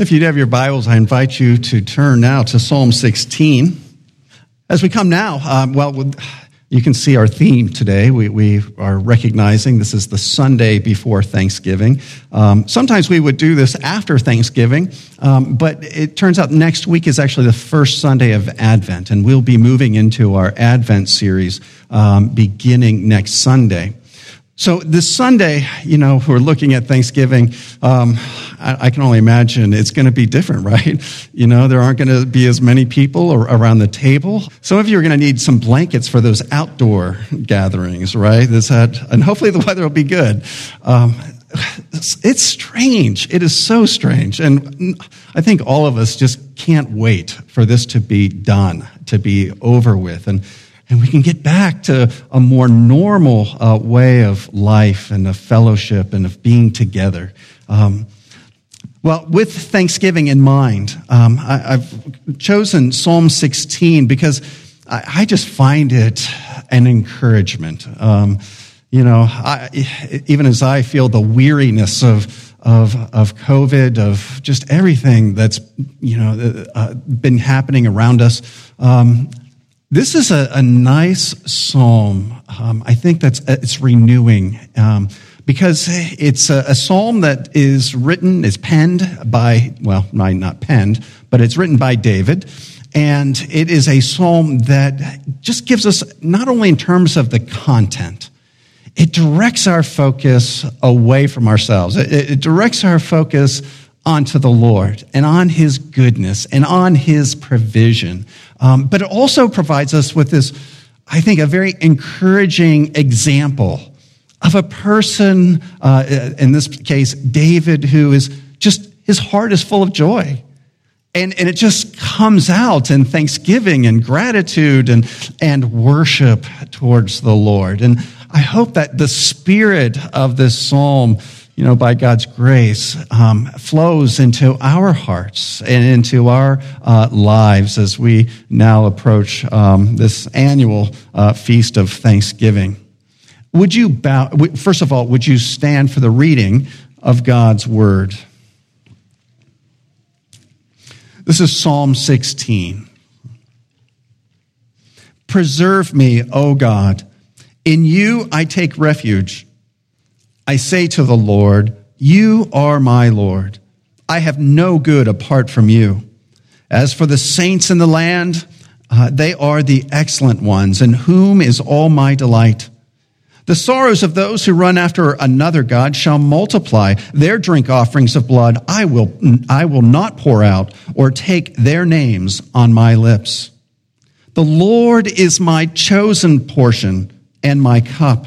If you have your Bibles, I invite you to turn now to Psalm 16. As we come now, um, well, you can see our theme today. We, we are recognizing this is the Sunday before Thanksgiving. Um, sometimes we would do this after Thanksgiving, um, but it turns out next week is actually the first Sunday of Advent, and we'll be moving into our Advent series um, beginning next Sunday. So this Sunday, you know, we're looking at Thanksgiving. Um, I, I, can only imagine it's going to be different, right? You know, there aren't going to be as many people around the table. Some of you are going to need some blankets for those outdoor gatherings, right? This had, and hopefully the weather will be good. Um, it's, strange. It is so strange, and I think all of us just can't wait for this to be done, to be over with, and and we can get back to a more normal uh, way of life and of fellowship and of being together. Um, well, with Thanksgiving in mind, um, I, have chosen Psalm 16 because I, I, just find it an encouragement. Um, you know, I, even as I feel the weariness of, of, of COVID, of just everything that's, you know, uh, been happening around us, um, this is a, a nice psalm. Um, I think that's it's renewing um, because it's a, a, psalm that is written, is penned by well, not penned, but it's written by David, and it is a psalm that just gives us not only in terms of the content, it directs our focus away from ourselves. It, it directs our focus onto the Lord and on His goodness and on His provision. Um, but it also provides us with this, I think, a very encouraging example of a person, uh, in this case, David, who is just, his heart is full of joy. And, and it just comes out in thanksgiving and gratitude and, and worship towards the Lord. And I hope that the spirit of this psalm you know, by God's grace, um, flows into our hearts and into our uh, lives as we now approach um, this annual uh, feast of Thanksgiving. Would you bow, first of all, would you stand for the reading of God's word? This is Psalm 16. Preserve me, O God. In you I take refuge. I say to the Lord, You are my Lord. I have no good apart from you. As for the saints in the land, uh, they are the excellent ones, in whom is all my delight. The sorrows of those who run after another God shall multiply. Their drink offerings of blood I will, I will not pour out or take their names on my lips. The Lord is my chosen portion and my cup.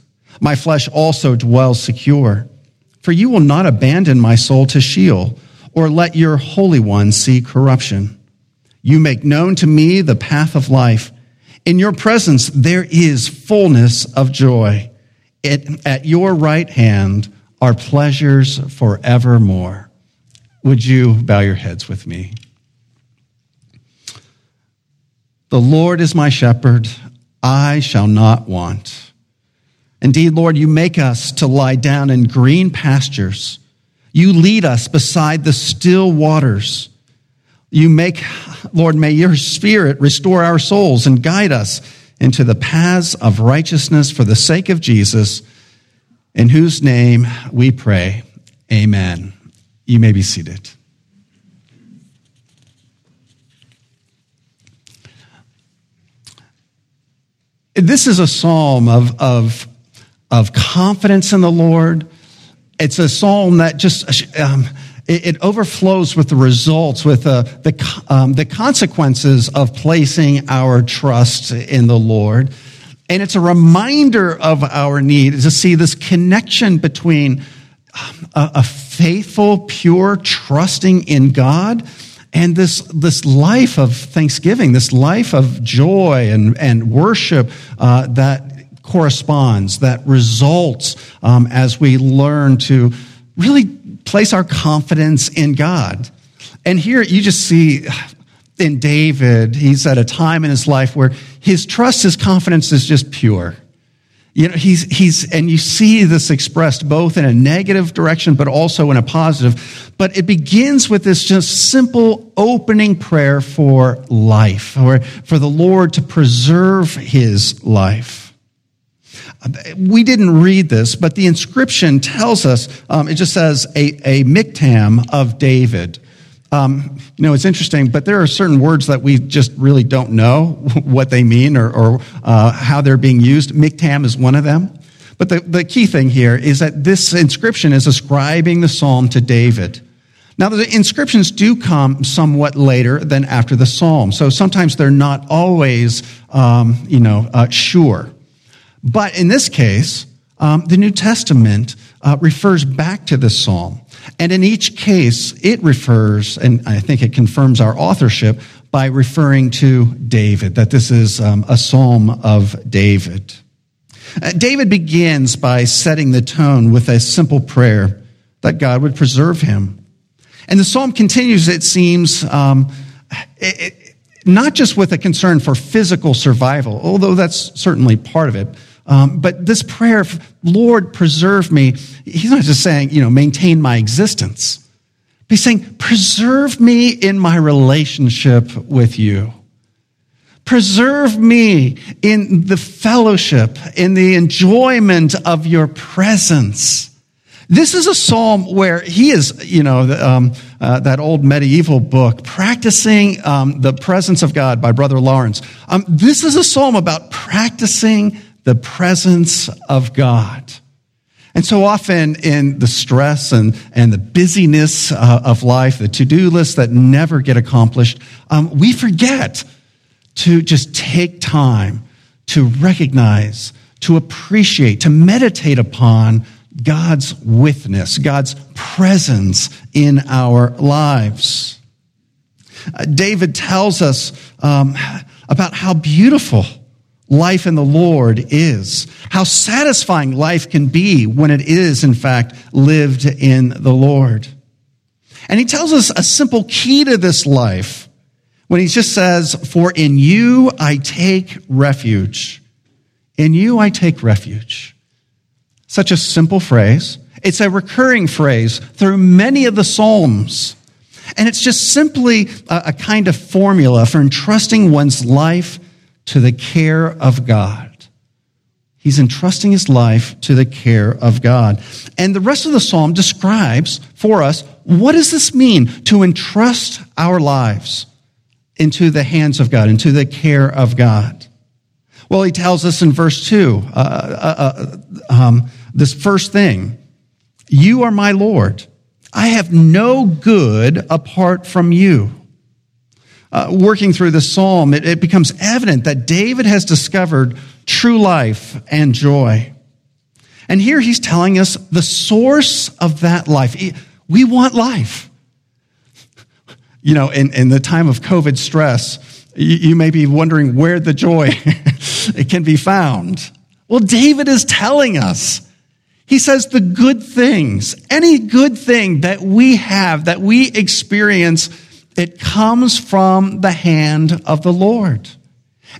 My flesh also dwells secure for you will not abandon my soul to Sheol, or let your Holy One see corruption. You make known to me the path of life. In your presence there is fullness of joy. It, at your right hand are pleasures forevermore. Would you bow your heads with me? The Lord is my shepherd, I shall not want. Indeed, Lord, you make us to lie down in green pastures. You lead us beside the still waters. You make, Lord, may your spirit restore our souls and guide us into the paths of righteousness for the sake of Jesus, in whose name we pray. Amen. You may be seated. This is a psalm of, of of confidence in the Lord. It's a psalm that just um, it, it, overflows with the results, with the the, um, the consequences of placing our trust in the Lord. And it's a reminder of our need to see this connection between um, a, a faithful, pure trusting in God And this, this life of thanksgiving, this life of joy and, and worship uh, that corresponds, that results um, as we learn to really place our confidence in God. And here you just see in David, he's at a time in his life where his trust, his confidence is just pure. You know, he's, he's, and you see this expressed both in a negative direction, but also in a positive. But it begins with this just simple opening prayer for life, or for the Lord to preserve his life. We didn't read this, but the inscription tells us, um, it just says a, a miktam of David. Um, you know, it's interesting, but there are certain words that we just really don't know what they mean or, or uh, how they're being used. Miktam is one of them. But the, the key thing here is that this inscription is ascribing the psalm to David. Now, the inscriptions do come somewhat later than after the psalm, so sometimes they're not always, um, you know, uh, sure. But in this case, um, the New Testament uh, refers back to this psalm. And in each case, it refers, and I think it confirms our authorship by referring to David, that this is um, a psalm of David. Uh, David begins by setting the tone with a simple prayer that God would preserve him. And the psalm continues, it seems, um, it, it, not just with a concern for physical survival, although that's certainly part of it, um, but this prayer, Lord, preserve me, he's not just saying, you know, maintain my existence. But he's saying, preserve me in my relationship with you. Preserve me in the fellowship, in the enjoyment of your presence. This is a psalm where he is, you know, um, uh, that old medieval book, Practicing um, the Presence of God by Brother Lawrence. Um, this is a psalm about practicing the presence of God. And so often in the stress and, and the busyness uh, of life, the to-do lists that never get accomplished, um, we forget to just take time to recognize, to appreciate, to meditate upon God's witness, God's presence in our lives. Uh, David tells us um, about how beautiful life in the Lord is, how satisfying life can be when it is, in fact, lived in the Lord. And he tells us a simple key to this life when he just says, For in you I take refuge. In you I take refuge. Such a simple phrase. It's a recurring phrase through many of the Psalms. And it's just simply a, kind of formula for entrusting one's life to the care of God. He's entrusting his life to the care of God. And the rest of the psalm describes for us what does this mean to entrust our lives into the hands of God, into the care of God? Well, he tells us in verse 2, uh, uh, uh, um, this first thing You are my Lord. I have no good apart from you uh, working through the psalm, it, it becomes evident that David has discovered true life and joy. And here he's telling us the source of that life. We want life. You know, in, in the time of COVID stress, you, you may be wondering where the joy it can be found. Well, David is telling us. He says the good things, any good thing that we have, that we experience, it comes from the hand of the Lord.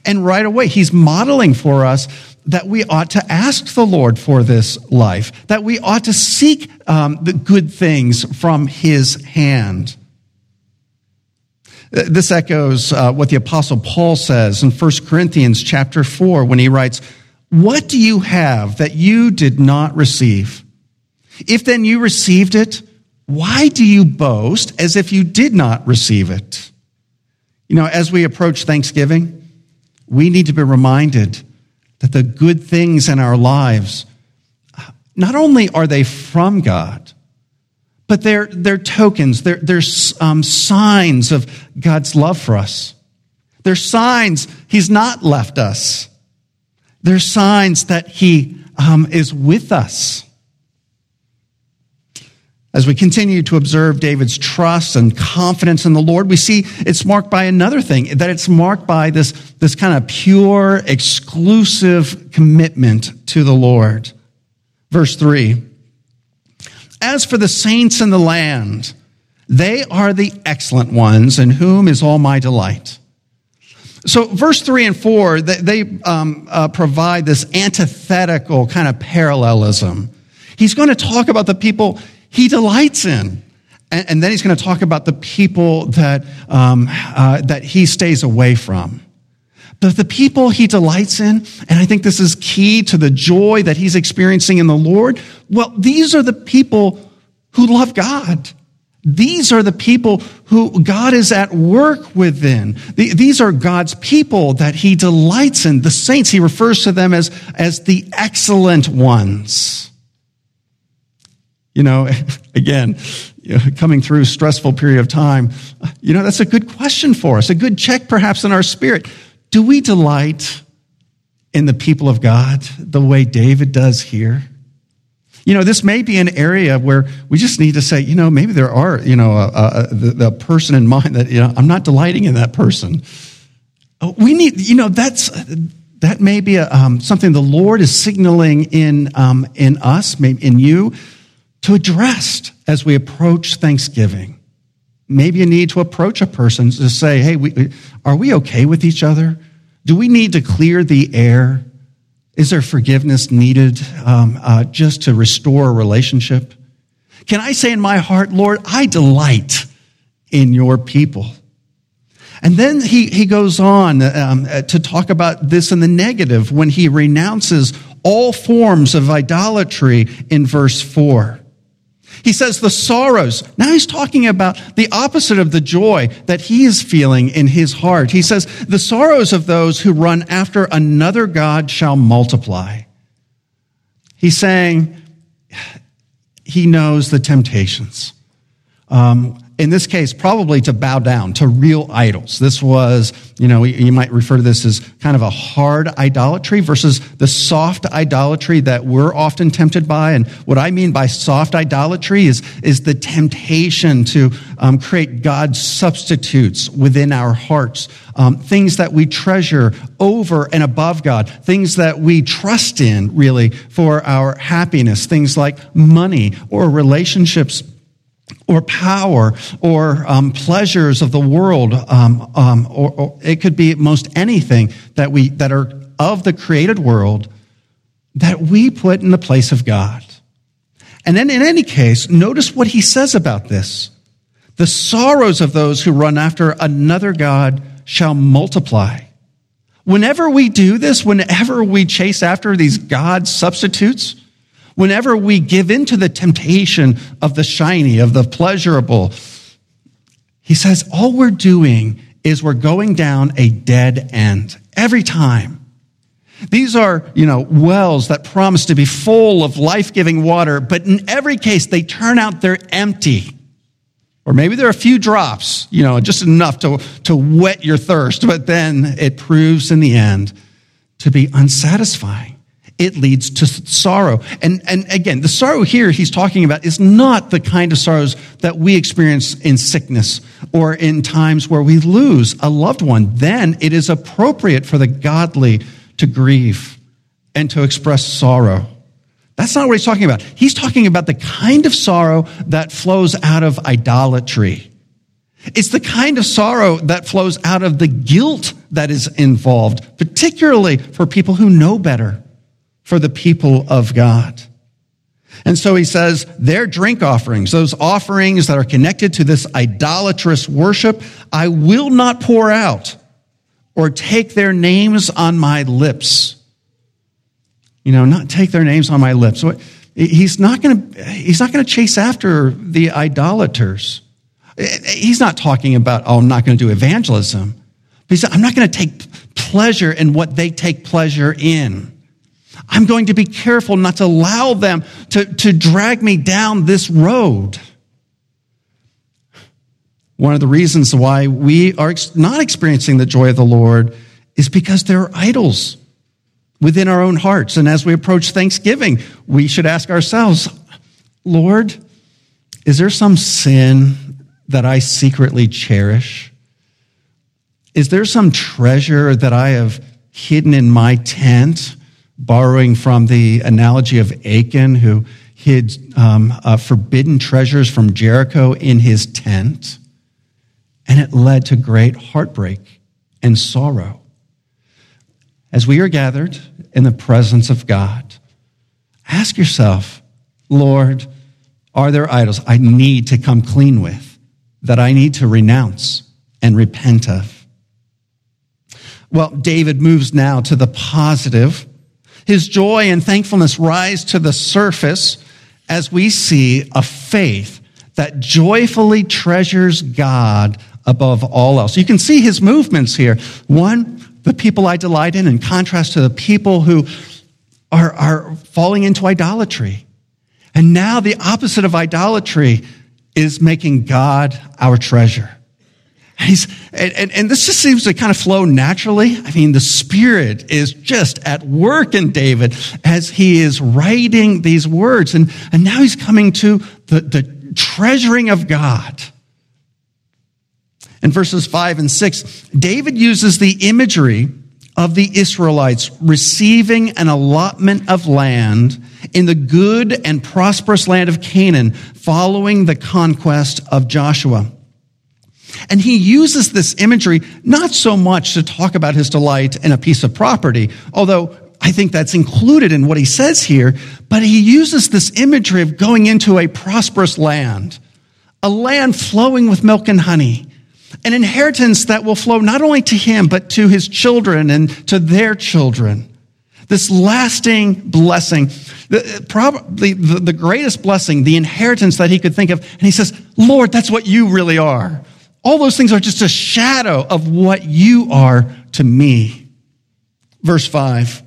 And right away, he's modeling for us that we ought to ask the Lord for this life, that we ought to seek um, the good things from his hand. This echoes uh, what the apostle Paul says in 1 Corinthians chapter 4 when he writes, What do you have that you did not receive? If then you received it, why do you boast as if you did not receive it? You know, as we approach Thanksgiving, we need to be reminded that the good things in our lives, not only are they from God, but they're, they're tokens, they're, they're um, signs of God's love for us. They're signs He's not left us. They're signs that He um, is with us. As we continue to observe David's trust and confidence in the Lord, we see it's marked by another thing, that it's marked by this, this kind of pure, exclusive commitment to the Lord. Verse 3 As for the saints in the land, they are the excellent ones, in whom is all my delight. So, verse 3 and 4, they, um, uh, provide this antithetical kind of parallelism. He's going to talk about the people he delights in. And, and then he's going to talk about the people that, um, uh, that he stays away from. But the people he delights in, and I think this is key to the joy that he's experiencing in the Lord, well, these are the people who love God. These are the people who God is at work within. These are God's people that he delights in. The saints, he refers to them as, as the excellent ones. You know, again, you know, coming through stressful period of time, you know, that's a good question for us, a good check perhaps in our spirit. Do we delight in the people of God the way David does here? You know, this may be an area where we just need to say, you know, maybe there are, you know, a, a, the, the person in mind that, you know, I'm not delighting in that person. Oh, we need, you know, that's, that may be a, um, something the Lord is signaling in, um, in us, maybe in you, to address as we approach Thanksgiving. Maybe a need to approach a person to say, hey, we, are we okay with each other? Do we need to clear the air? Is there forgiveness needed um, uh, just to restore a relationship? Can I say in my heart, Lord, I delight in your people? And then he, he goes on um, to talk about this in the negative when he renounces all forms of idolatry in verse 4. He says the sorrows. Now he's talking about the opposite of the joy that he is feeling in his heart. He says the sorrows of those who run after another God shall multiply. He's saying he knows the temptations. Um, in this case, probably to bow down to real idols. This was, you know, you might refer to this as kind of a hard idolatry versus the soft idolatry that we're often tempted by. And what I mean by soft idolatry is, is the temptation to um, create God's substitutes within our hearts, um, things that we treasure over and above God, things that we trust in really for our happiness, things like money or relationships or power or um, pleasures of the world, um, um, or, or, it could be most anything that we that are of the created world that we put in the place of God. And then, in any case, notice what he says about this: the sorrows of those who run after another god shall multiply. Whenever we do this, whenever we chase after these God substitutes, Whenever we give into the temptation of the shiny, of the pleasurable, he says all we're doing is we're going down a dead end every time. These are, you know, wells that promise to be full of life-giving water, but in every case they turn out they're empty. Or maybe there are a few drops, you know, just enough to, to wet your thirst, but then it proves in the end to be unsatisfying it leads to sorrow. And, and again, the sorrow here he's talking about is not the kind of sorrows that we experience in sickness or in times where we lose a loved one. Then it is appropriate for the godly to grieve and to express sorrow. That's not what he's talking about. He's talking about the kind of sorrow that flows out of idolatry. It's the kind of sorrow that flows out of the guilt that is involved, particularly for people who know better for the people of God. And so he says, their drink offerings, those offerings that are connected to this idolatrous worship, I will not pour out or take their names on my lips. You know, not take their names on my lips. So he's not going to, he's not going to chase after the idolaters. He's not talking about, oh, I'm not going to do evangelism. But he said, I'm not going to take pleasure in what they take pleasure in. I'm going to be careful not to allow them to, to drag me down this road. One of the reasons why we are not experiencing the joy of the Lord is because there are idols within our own hearts. And as we approach Thanksgiving, we should ask ourselves, Lord, Is there some sin that I secretly cherish? Is there some treasure that I have hidden in my tent, borrowing from the analogy of Achan, who hid um, uh, forbidden treasures from Jericho in his tent? And it led to great heartbreak and sorrow. As we are gathered in the presence of God, ask yourself, Lord, are there idols I need to come clean with, that I need to renounce and repent of? Well, David moves now to the positive. His joy and thankfulness rise to the surface as we see a faith that joyfully treasures God above all else. You can see his movements here. One, the people I delight in, in contrast to the people who are, are falling into idolatry. And now the opposite of idolatry is making God our treasure. He's, and, and, and, this just seems to kind of flow naturally. I mean, the Spirit is just at work in David as he is writing these words. And, and now he's coming to the, the treasuring of God. In verses 5 and 6, David uses the imagery of the Israelites receiving an allotment of land in the good and prosperous land of Canaan following the conquest of Joshua. And he uses this imagery not so much to talk about his delight in a piece of property, although I think that's included in what he says here, but he uses this imagery of going into a prosperous land, a land flowing with milk and honey, an inheritance that will flow not only to him, but to his children and to their children. This lasting blessing, the, probably the, the greatest blessing, the inheritance that he could think of. And he says, Lord, that's what you really are. All those things are just a shadow of what you are to me. Verse 5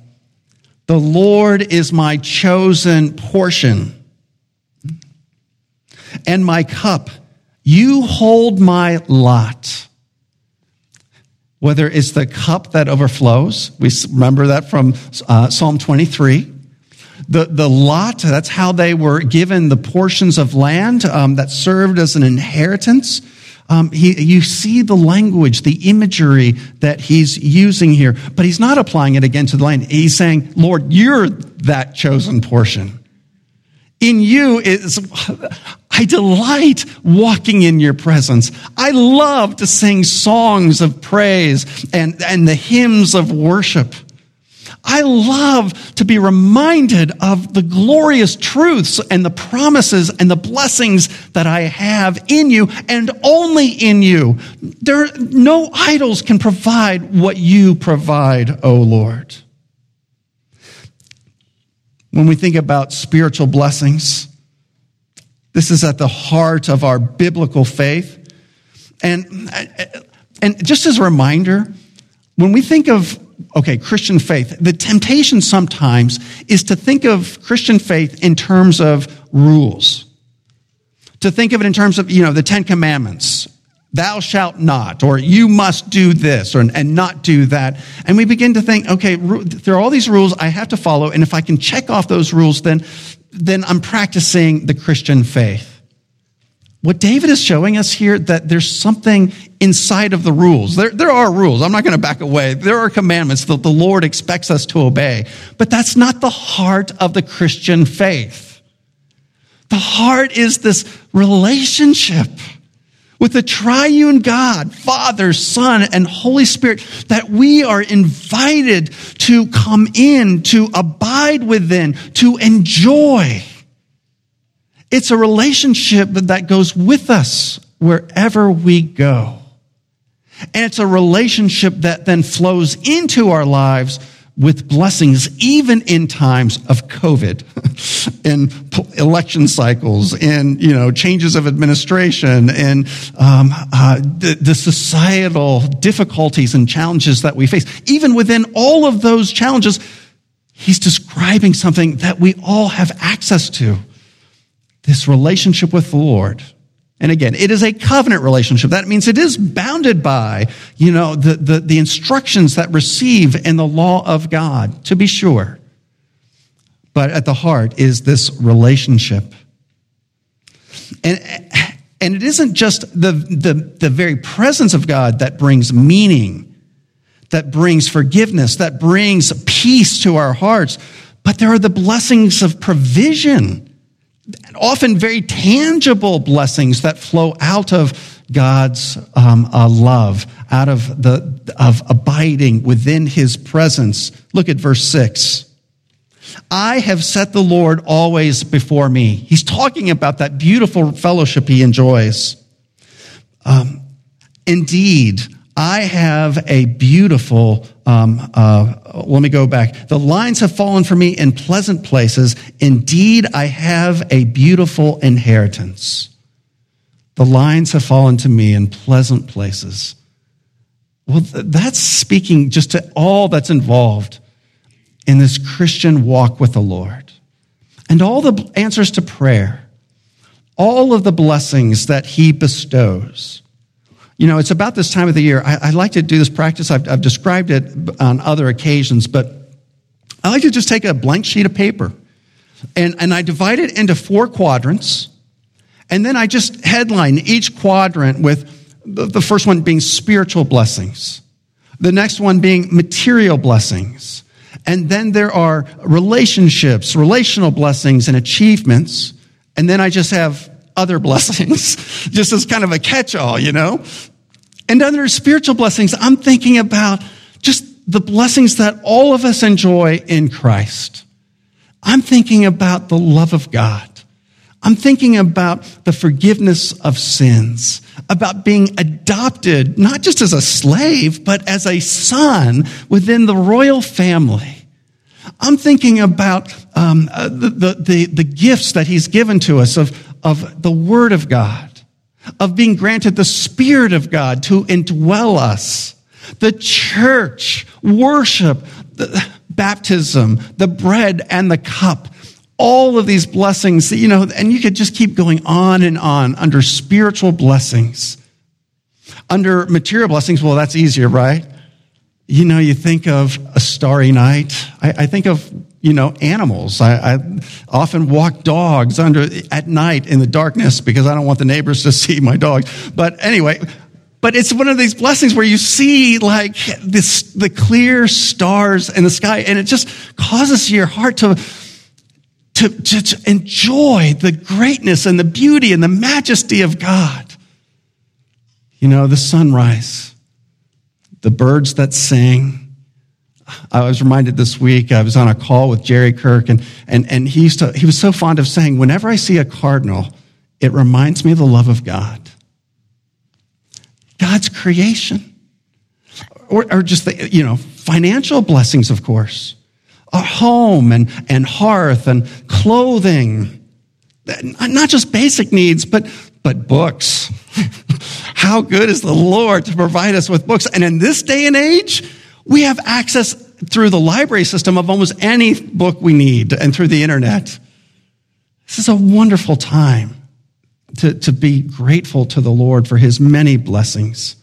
The Lord is my chosen portion and my cup. You hold my lot. Whether it's the cup that overflows, we remember that from uh, Psalm 23. The, the lot, that's how they were given the portions of land um, that served as an inheritance. Um, he, you see the language, the imagery that he's using here, but he's not applying it again to the land. He's saying, Lord, you're that chosen portion. In you is, I delight walking in your presence. I love to sing songs of praise and, and the hymns of worship. I love to be reminded of the glorious truths and the promises and the blessings that I have in you and only in you. There, no idols can provide what you provide, O Lord. When we think about spiritual blessings, this is at the heart of our biblical faith. And, and just as a reminder, when we think of okay, Christian faith, the temptation sometimes is to think of Christian faith in terms of rules. To think of it in terms of, you know, the Ten Commandments. Thou shalt not, or you must do this, or, and not do that. And we begin to think, okay, there are all these rules I have to follow, and if I can check off those rules, then, then I'm practicing the Christian faith. What David is showing us here that there's something inside of the rules. There, there are rules. I'm not going to back away. There are commandments that the Lord expects us to obey. But that's not the heart of the Christian faith. The heart is this relationship with the triune God, Father, Son, and Holy Spirit, that we are invited to come in, to abide within, to enjoy. It's a relationship that goes with us wherever we go. And it's a relationship that then flows into our lives with blessings, even in times of COVID, in election cycles, in you know changes of administration, and um, uh, the, the societal difficulties and challenges that we face. Even within all of those challenges, he's describing something that we all have access to: this relationship with the Lord and again, it is a covenant relationship. That means it is bounded by, you know, the, the, the, instructions that receive in the law of God, to be sure. But at the heart is this relationship. And, and it isn't just the, the, the very presence of God that brings meaning, that brings forgiveness, that brings peace to our hearts, but there are the blessings of provision, often very tangible blessings that flow out of God's um, uh, love, out of the of abiding within His presence. Look at verse six. I have set the Lord always before me. He's talking about that beautiful fellowship he enjoys. Um, indeed, I have a beautiful, um, uh, let me go back. The lines have fallen for me in pleasant places. Indeed, I have a beautiful inheritance. The lines have fallen to me in pleasant places. Well, that's speaking just to all that's involved in this Christian walk with the Lord. And all the answers to prayer, all of the blessings that He bestows. You know, it's about this time of the year. I, I like to do this practice. I've, I've described it on other occasions, but I like to just take a blank sheet of paper and, and I divide it into four quadrants. And then I just headline each quadrant with the, the first one being spiritual blessings, the next one being material blessings, and then there are relationships, relational blessings and achievements. And then I just have other blessings, just as kind of a catch all, you know? And under spiritual blessings, I'm thinking about just the blessings that all of us enjoy in Christ. I'm thinking about the love of God. I'm thinking about the forgiveness of sins, about being adopted, not just as a slave, but as a son within the royal family. I'm thinking about um, uh, the, the, the, the gifts that he's given to us of, of the Word of God, of being granted the Spirit of God to indwell us, the church, worship, the, baptism, the bread and the cup all of these blessings, you know, and you could just keep going on and on under spiritual blessings. Under material blessings, well, that's easier, right? You know, you think of a starry night. I, I think of, you know, animals. I, I, often walk dogs under at night in the darkness because I don't want the neighbors to see my dogs. But anyway, but it's one of these blessings where you see like this, the clear stars in the sky and it just causes your heart to, to, to, to enjoy the greatness and the beauty and the majesty of God. You know, the sunrise, the birds that sing. I was reminded this week, I was on a call with Jerry Kirk, and, and, and he, used to, he was so fond of saying, whenever I see a cardinal, it reminds me of the love of God. God's creation. Or, or just the, you know, financial blessings, of course a home and, and hearth and clothing. Not just basic needs, but, but books. How good is the Lord to provide us with books? And in this day and age, we have access through the library system of almost any book we need and through the internet. This is a wonderful time to, to be grateful to the Lord for his many blessings.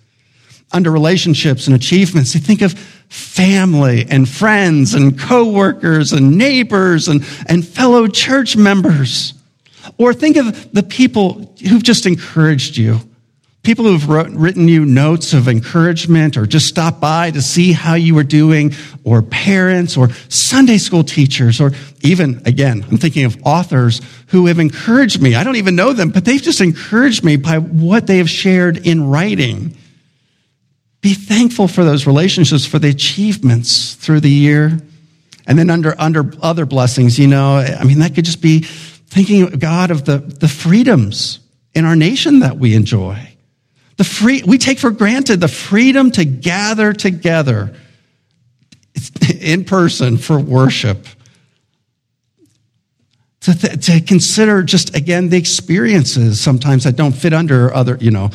Under relationships and achievements, you think of family and friends and coworkers and neighbors and, and fellow church members. Or think of the people who've just encouraged you. People who've wrote, written you notes of encouragement or just stopped by to see how you were doing, or parents or Sunday school teachers, or even, again, I'm thinking of authors who have encouraged me. I don't even know them, but they've just encouraged me by what they have shared in writing. Be thankful for those relationships, for the achievements through the year. And then under, under other blessings, you know, I mean, that could just be thinking, of God, of the, the freedoms in our nation that we enjoy. The free, we take for granted the freedom to gather together in person for worship. To, th- to consider just again the experiences sometimes that don't fit under other, you know,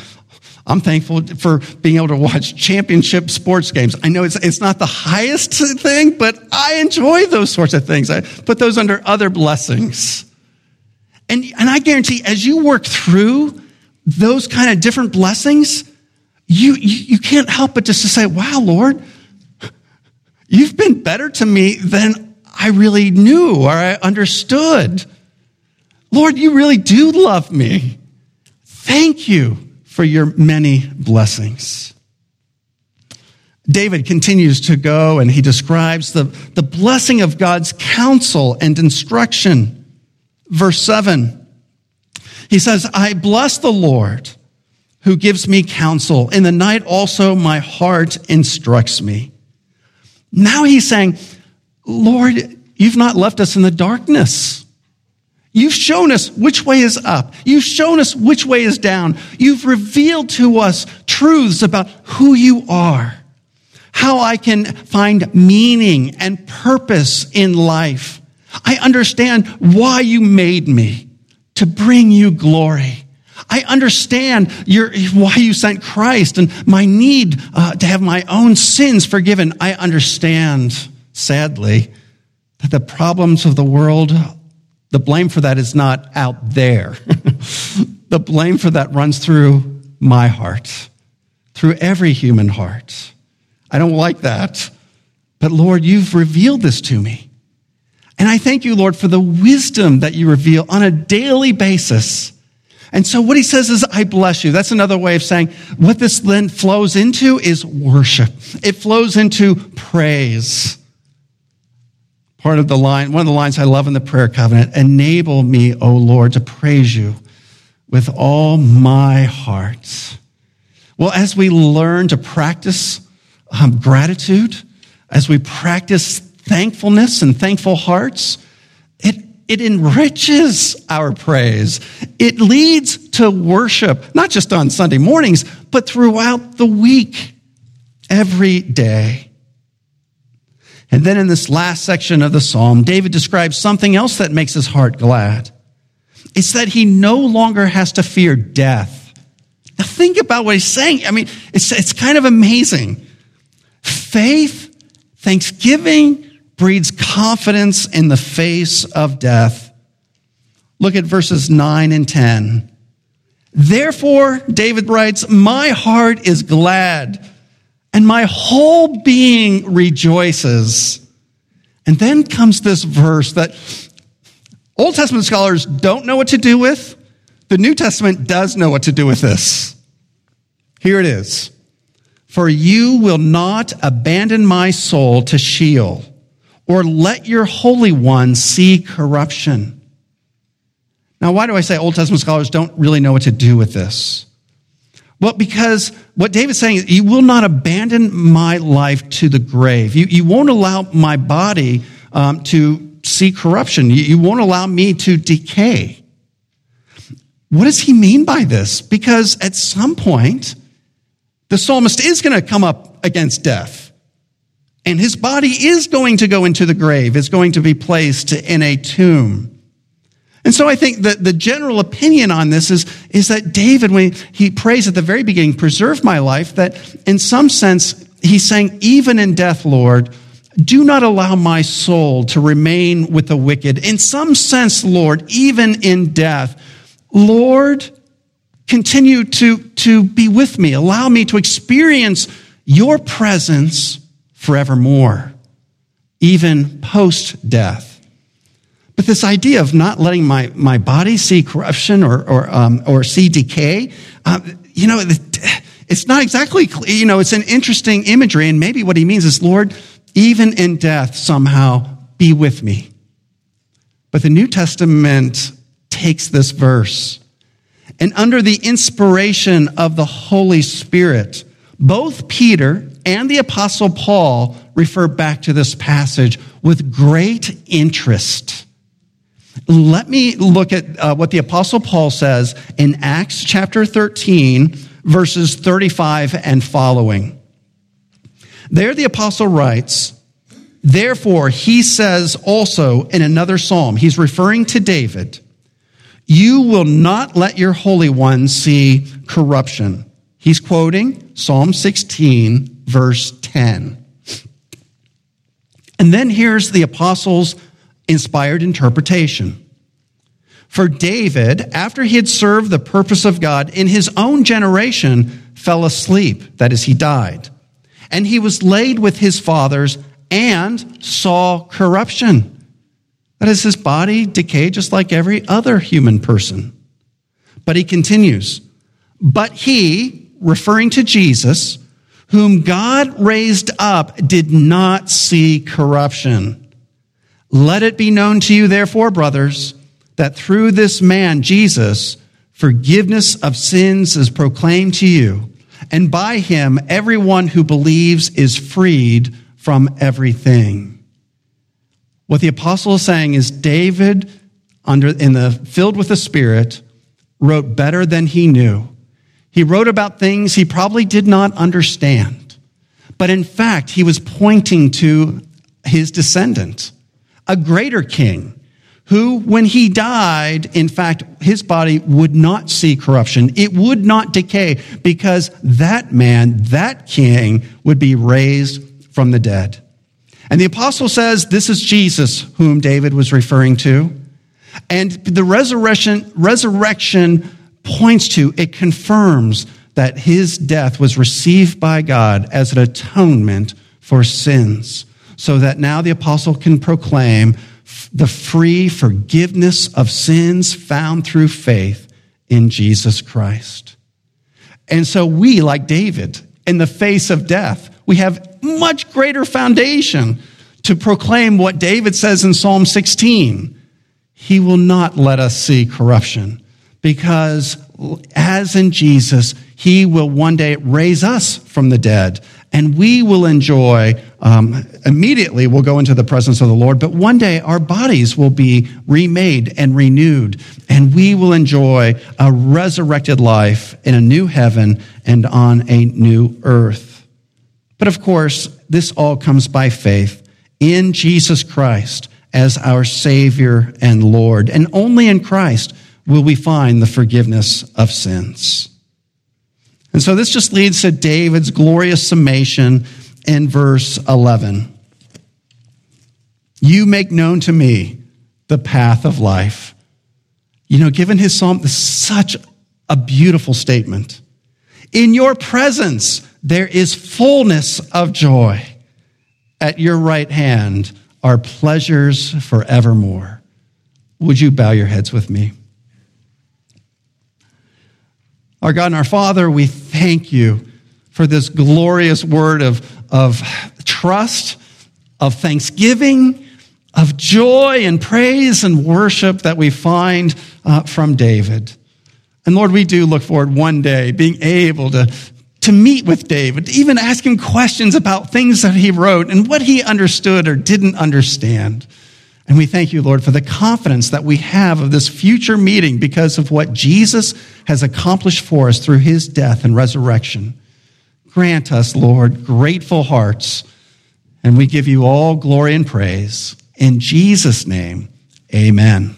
I'm thankful for being able to watch championship sports games. I know it's, it's not the highest thing, but I enjoy those sorts of things. I put those under other blessings. And, and I guarantee as you work through those kind of different blessings, you, you, you can't help but just to say, wow, Lord, you've been better to me than I really knew or I understood. Lord, you really do love me. Thank you for your many blessings. David continues to go and he describes the, the blessing of God's counsel and instruction. Verse 7, he says, I bless the Lord who gives me counsel. In the night also my heart instructs me. Now he's saying, Lord, you've not left us in the darkness. You've shown us which way is up. You've shown us which way is down. You've revealed to us truths about who you are how I can find meaning and purpose in life. I understand why you made me to bring you glory. I understand your, why you sent Christ and my need uh, to have my own sins forgiven. I understand, sadly, that the problems of the world, the blame for that is not out there. the blame for that runs through my heart, through every human heart. I don't like that. But Lord, you've revealed this to me. And I thank you, Lord, for the wisdom that you reveal on a daily basis. And so what he says is, I bless you. That's another way of saying what this then flows into is worship. It flows into praise. Part of the line, one of the lines I love in the prayer covenant, enable me, O Lord, to praise you with all my heart. Well, as we learn to practice um, gratitude, as we practice thankfulness and thankful hearts, it, it enriches our praise. It leads to worship, not just on Sunday mornings, but throughout the week, every day. And then in this last section of the psalm, David describes something else that makes his heart glad. It's that he no longer has to fear death. Now think about what he's saying. I mean, it's, it's kind of amazing. Faith, thanksgiving breeds confidence in the face of death. Look at verses 9 and 10. Therefore, David writes, My heart is glad and my whole being rejoices. And then comes this verse that Old Testament scholars don't know what to do with. The New Testament does know what to do with this. Here it is. For you will not abandon my soul to Sheol, or let your Holy One see corruption. Now, why do I say Old Testament scholars don't really know what to do with this? Well, because what David's saying is, you will not abandon my life to the grave. You, you won't allow my body um, to see corruption. You, you won't allow me to decay. What does he mean by this? Because at some point, the psalmist is going to come up against death. And his body is going to go into the grave, is going to be placed in a tomb. And so I think that the general opinion on this is, is that David, when he prays at the very beginning, preserve my life, that in some sense, he's saying, even in death, Lord, do not allow my soul to remain with the wicked. In some sense, Lord, even in death, Lord, continue to, to be with me. Allow me to experience your presence forevermore, even post death. But this idea of not letting my, my body see corruption or, or, um, or see decay, uh, you know, it's not exactly, you know, it's an interesting imagery. And maybe what he means is, Lord, even in death, somehow be with me. But the New Testament takes this verse and under the inspiration of the Holy Spirit, both Peter and the Apostle Paul refer back to this passage with great interest. Let me look at uh, what the Apostle Paul says in Acts chapter 13, verses 35 and following. There, the Apostle writes, Therefore, he says also in another psalm, he's referring to David. You will not let your Holy One see corruption. He's quoting Psalm 16, verse 10. And then here's the apostles' inspired interpretation. For David, after he had served the purpose of God in his own generation, fell asleep, that is, he died. And he was laid with his fathers and saw corruption. That is, his body decayed just like every other human person. But he continues, But he, referring to Jesus, whom God raised up, did not see corruption. Let it be known to you, therefore, brothers, that through this man, Jesus, forgiveness of sins is proclaimed to you, and by him, everyone who believes is freed from everything. What the apostle is saying is David, under, in the, filled with the Spirit, wrote better than he knew. He wrote about things he probably did not understand. But in fact, he was pointing to his descendant, a greater king, who, when he died, in fact, his body would not see corruption. It would not decay because that man, that king, would be raised from the dead. And the apostle says this is Jesus whom David was referring to. And the resurrection, resurrection points to, it confirms that his death was received by God as an atonement for sins, so that now the apostle can proclaim the free forgiveness of sins found through faith in Jesus Christ. And so we, like David, in the face of death, we have much greater foundation to proclaim what David says in Psalm 16. He will not let us see corruption because as in Jesus, he will one day raise us from the dead and we will enjoy um, immediately we'll go into the presence of the lord but one day our bodies will be remade and renewed and we will enjoy a resurrected life in a new heaven and on a new earth. But of course this all comes by faith in jesus christ as our savior and lord and only in christ will we find the forgiveness of sins. And so this just leads to David's glorious summation in verse 11. You make known to me the path of life. You know, given his psalm, this is such a beautiful statement. In your presence, there is fullness of joy. At your right hand are pleasures forevermore. Would you bow your heads with me? Our God and our Father, we thank you for this glorious word of, of trust, of thanksgiving, of joy and praise and worship that we find uh, from David. And Lord, we do look forward one day being able to, to meet with David, to even ask him questions about things that he wrote and what he understood or didn't understand. And we thank you, Lord, for the confidence that we have of this future meeting because of what Jesus has accomplished for us through his death and resurrection. Grant us, Lord, grateful hearts, and we give you all glory and praise. In Jesus' name, amen.